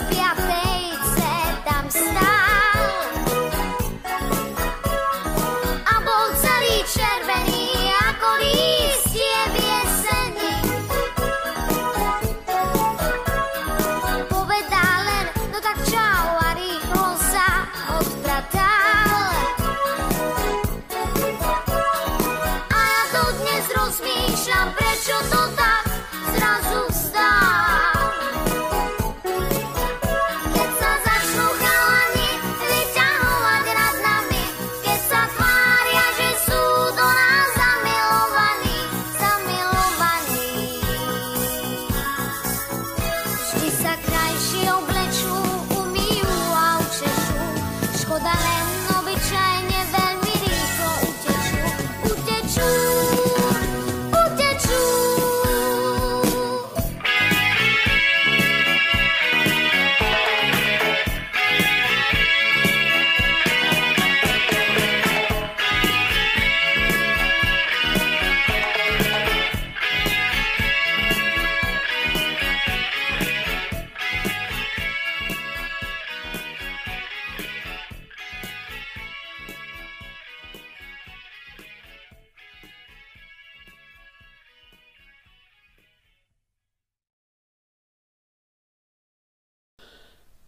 espiar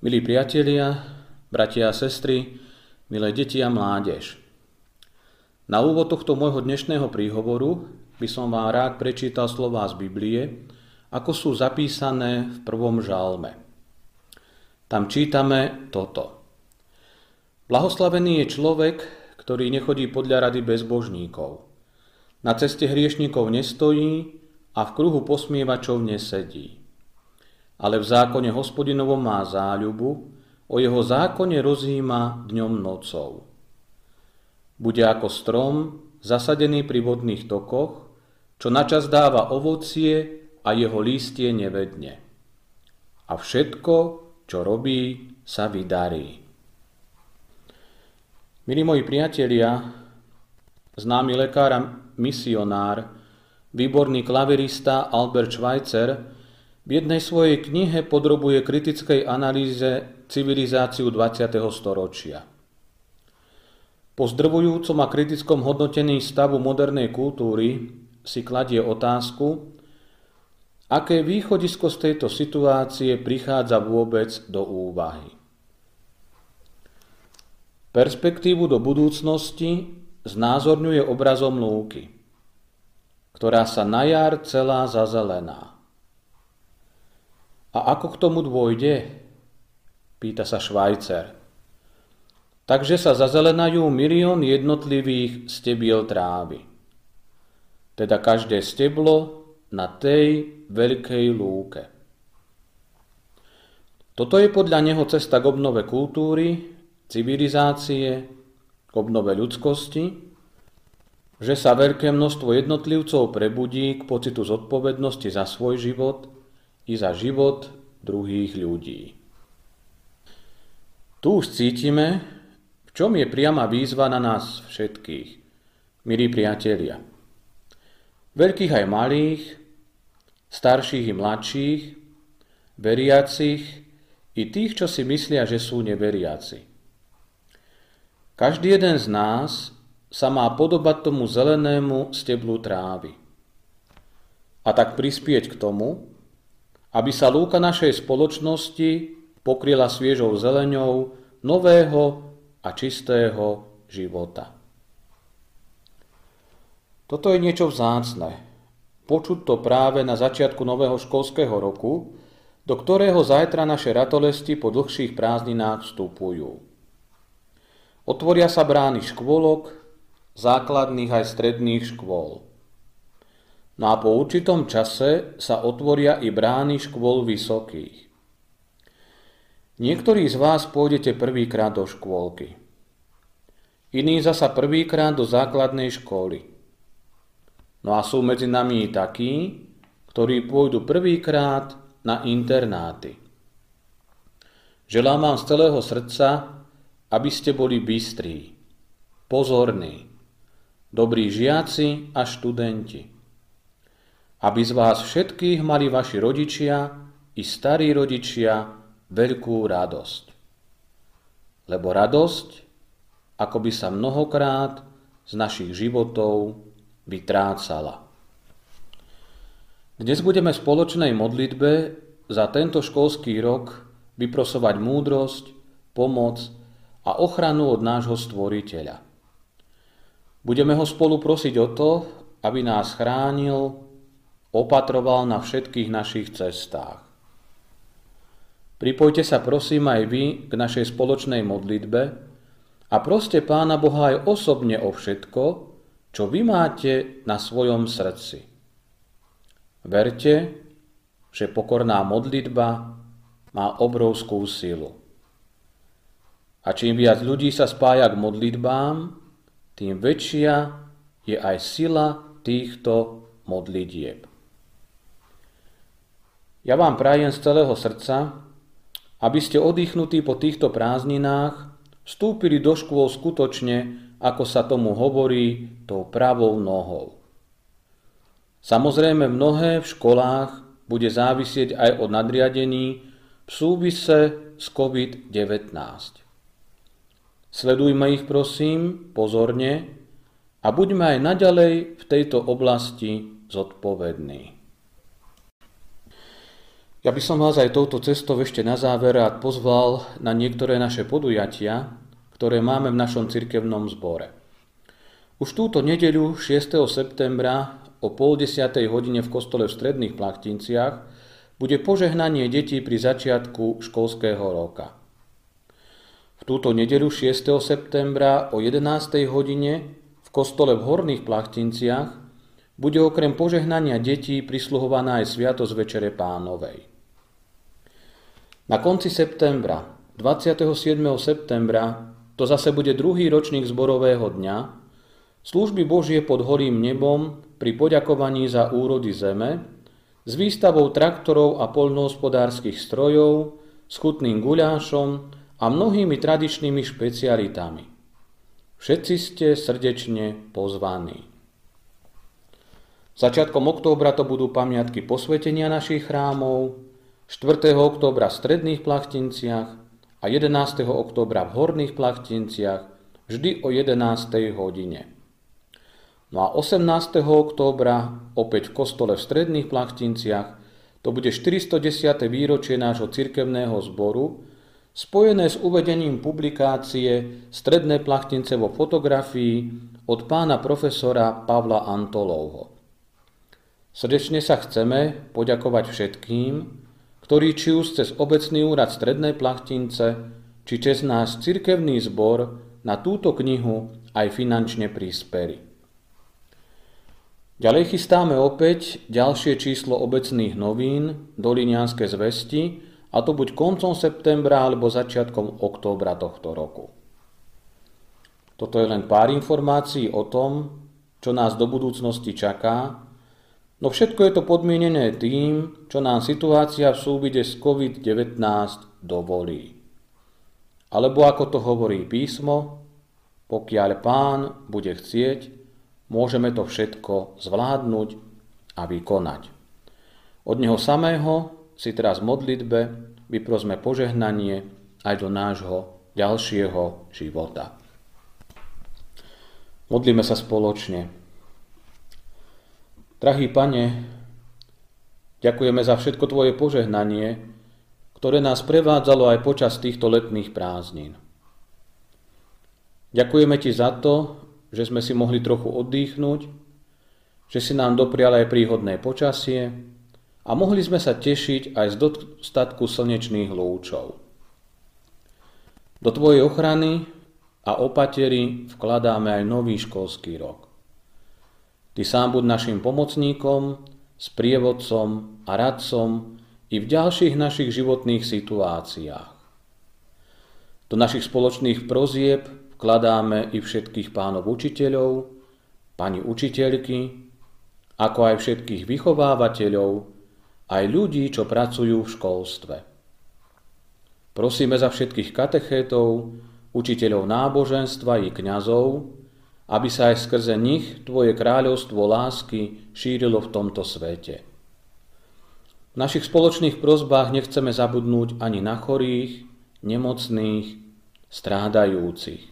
Milí priatelia, bratia a sestry, milé deti a mládež. Na úvod tohto môjho dnešného príhovoru by som vám rád prečítal slová z Biblie, ako sú zapísané v prvom žalme. Tam čítame toto. Blahoslavený je človek, ktorý nechodí podľa rady bezbožníkov. Na ceste hriešnikov nestojí a v kruhu posmievačov nesedí ale v zákone hospodinovom má záľubu, o jeho zákone rozíma dňom nocou. Bude ako strom, zasadený pri vodných tokoch, čo načas dáva ovocie a jeho lístie nevedne. A všetko, čo robí, sa vydarí. Milí moji priatelia, známy lekár a misionár, výborný klavirista Albert Schweitzer v jednej svojej knihe podrobuje kritickej analýze civilizáciu 20. storočia. Po zdrvujúcom a kritickom hodnotení stavu modernej kultúry si kladie otázku, aké východisko z tejto situácie prichádza vôbec do úvahy. Perspektívu do budúcnosti znázorňuje obrazom lúky, ktorá sa na jar celá zazelená. A ako k tomu dôjde? Pýta sa Švajcer. Takže sa zazelenajú milión jednotlivých stebiel trávy. Teda každé steblo na tej veľkej lúke. Toto je podľa neho cesta k obnove kultúry, civilizácie, k obnove ľudskosti, že sa veľké množstvo jednotlivcov prebudí k pocitu zodpovednosti za svoj život i za život druhých ľudí. Tu už cítime, v čom je priama výzva na nás všetkých, milí priatelia. Veľkých aj malých, starších i mladších, veriacich i tých, čo si myslia, že sú neveriaci. Každý jeden z nás sa má podobať tomu zelenému steblu trávy. A tak prispieť k tomu, aby sa lúka našej spoločnosti pokryla sviežou zeleňou nového a čistého života. Toto je niečo vzácne. Počuť to práve na začiatku nového školského roku, do ktorého zajtra naše ratolesti po dlhších prázdninách vstupujú. Otvoria sa brány škôlok, základných aj stredných škôl. No a po určitom čase sa otvoria i brány škôl vysokých. Niektorí z vás pôjdete prvýkrát do škôlky. Iní zasa prvýkrát do základnej školy. No a sú medzi nami i takí, ktorí pôjdu prvýkrát na internáty. Želám vám z celého srdca, aby ste boli bystrí, pozorní, dobrí žiaci a študenti. Aby z vás všetkých mali vaši rodičia i starí rodičia veľkú radosť. Lebo radosť, ako by sa mnohokrát z našich životov vytrácala. Dnes budeme v spoločnej modlitbe za tento školský rok vyprosovať múdrosť, pomoc a ochranu od nášho stvoriteľa. Budeme ho spolu prosiť o to, aby nás chránil, opatroval na všetkých našich cestách. Pripojte sa prosím aj vy k našej spoločnej modlitbe a proste Pána Boha aj osobne o všetko, čo vy máte na svojom srdci. Verte, že pokorná modlitba má obrovskú silu. A čím viac ľudí sa spája k modlitbám, tým väčšia je aj sila týchto modlitieb. Ja vám prajem z celého srdca, aby ste oddychnutí po týchto prázdninách vstúpili do škôl skutočne, ako sa tomu hovorí, tou pravou nohou. Samozrejme mnohé v školách bude závisieť aj od nadriadení v súvise s COVID-19. Sledujme ich prosím pozorne a buďme aj naďalej v tejto oblasti zodpovední. Ja by som vás aj touto cestou ešte na záver rád pozval na niektoré naše podujatia, ktoré máme v našom cirkevnom zbore. Už túto nedeľu 6. septembra o pol desiatej hodine v kostole v Stredných Plachtinciach bude požehnanie detí pri začiatku školského roka. V túto nedeľu 6. septembra o 11. hodine v kostole v Horných Plachtinciach bude okrem požehnania detí prisluhovaná aj Sviatosť Večere Pánovej. Na konci septembra, 27. septembra, to zase bude druhý ročník zborového dňa, služby Božie pod holým nebom pri poďakovaní za úrody zeme, s výstavou traktorov a poľnohospodárskych strojov, s chutným guľášom, a mnohými tradičnými špecialitami. Všetci ste srdečne pozvaní. Začiatkom októbra to budú pamiatky posvetenia našich chrámov, 4. októbra v Stredných Plachtinciach a 11. októbra v Horných Plachtinciach vždy o 11. hodine. No a 18. októbra opäť v kostole v Stredných Plachtinciach to bude 410. výročie nášho cirkevného zboru, spojené s uvedením publikácie Stredné plachtince vo fotografii od pána profesora Pavla Antolovho. Srdečne sa chceme poďakovať všetkým, ktorí či už cez obecný úrad Strednej plachtince, či cez náš cirkevný zbor na túto knihu aj finančne prispeli. Ďalej chystáme opäť ďalšie číslo obecných novín Dolinianske zvesti, a to buď koncom septembra alebo začiatkom októbra tohto roku. Toto je len pár informácií o tom, čo nás do budúcnosti čaká, no všetko je to podmienené tým, čo nám situácia v súvide s COVID-19 dovolí. Alebo ako to hovorí písmo, pokiaľ pán bude chcieť, môžeme to všetko zvládnuť a vykonať. Od neho samého si teraz v modlitbe vyprosme požehnanie aj do nášho ďalšieho života. Modlíme sa spoločne. Drahý Pane, ďakujeme za všetko Tvoje požehnanie, ktoré nás prevádzalo aj počas týchto letných prázdnin. Ďakujeme Ti za to, že sme si mohli trochu oddychnúť, že si nám doprial aj príhodné počasie, a mohli sme sa tešiť aj z dostatku slnečných lúčov. Do Tvojej ochrany a opatery vkladáme aj nový školský rok. Ty sám buď našim pomocníkom, sprievodcom a radcom i v ďalších našich životných situáciách. Do našich spoločných prozieb vkladáme i všetkých pánov učiteľov, pani učiteľky, ako aj všetkých vychovávateľov, aj ľudí, čo pracujú v školstve. Prosíme za všetkých katechétov, učiteľov náboženstva i kňazov, aby sa aj skrze nich Tvoje kráľovstvo lásky šírilo v tomto svete. V našich spoločných prozbách nechceme zabudnúť ani na chorých, nemocných, strádajúcich.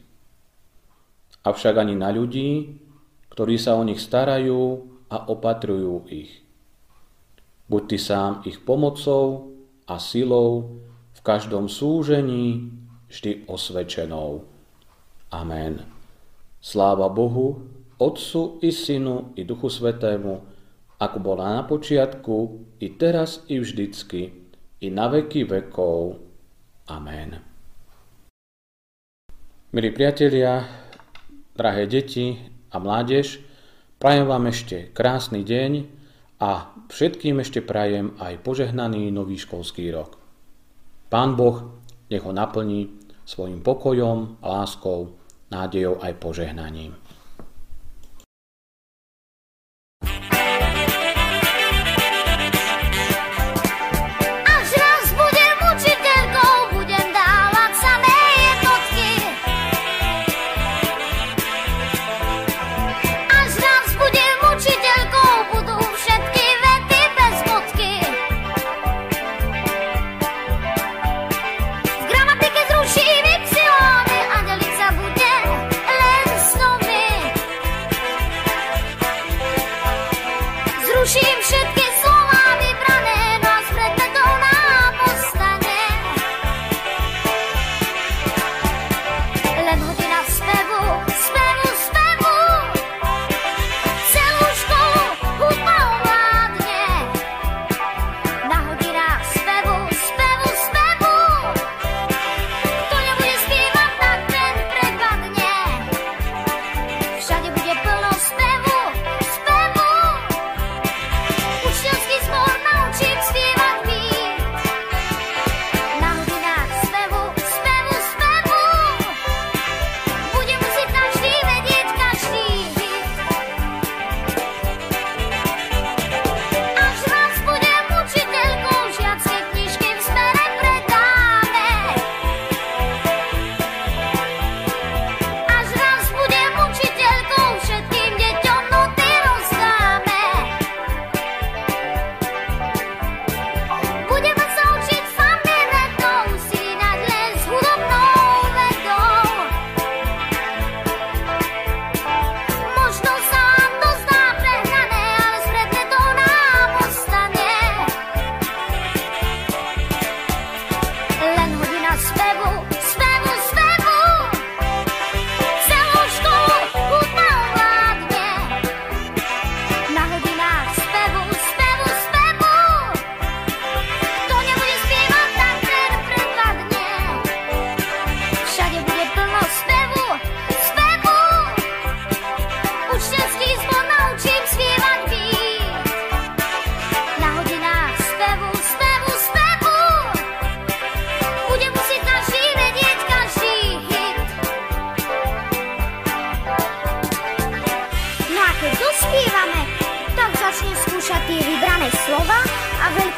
Avšak ani na ľudí, ktorí sa o nich starajú a opatrujú ich. Buď Ty sám ich pomocou a silou v každom súžení vždy osvečenou. Amen. Sláva Bohu, Otcu i Synu i Duchu Svetému, ako bola na počiatku, i teraz, i vždycky, i na veky vekov. Amen. Milí priatelia, drahé deti a mládež, prajem vám ešte krásny deň a všetkým ešte prajem aj požehnaný nový školský rok. Pán Boh nech ho naplní svojim pokojom, láskou, nádejou aj požehnaním.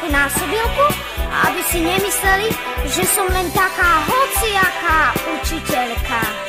nejakú násobilku, aby si nemysleli, že som len taká hociaká učiteľka.